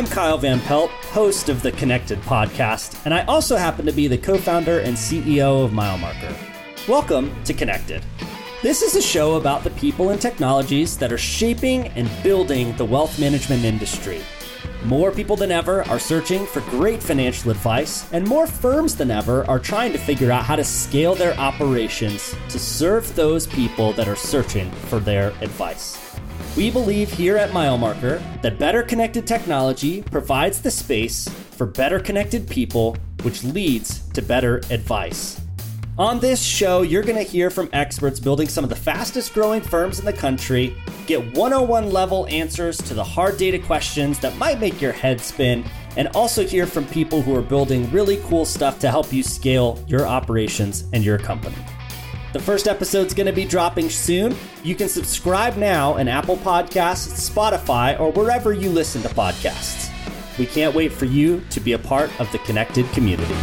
I'm Kyle Van Pelt, host of the Connected podcast, and I also happen to be the co founder and CEO of MileMarker. Welcome to Connected. This is a show about the people and technologies that are shaping and building the wealth management industry. More people than ever are searching for great financial advice, and more firms than ever are trying to figure out how to scale their operations to serve those people that are searching for their advice. We believe here at MileMarker that better connected technology provides the space for better connected people, which leads to better advice. On this show, you're going to hear from experts building some of the fastest growing firms in the country, get 101 level answers to the hard data questions that might make your head spin, and also hear from people who are building really cool stuff to help you scale your operations and your company. The first episode's going to be dropping soon. You can subscribe now in Apple Podcasts, Spotify, or wherever you listen to podcasts. We can't wait for you to be a part of the connected community.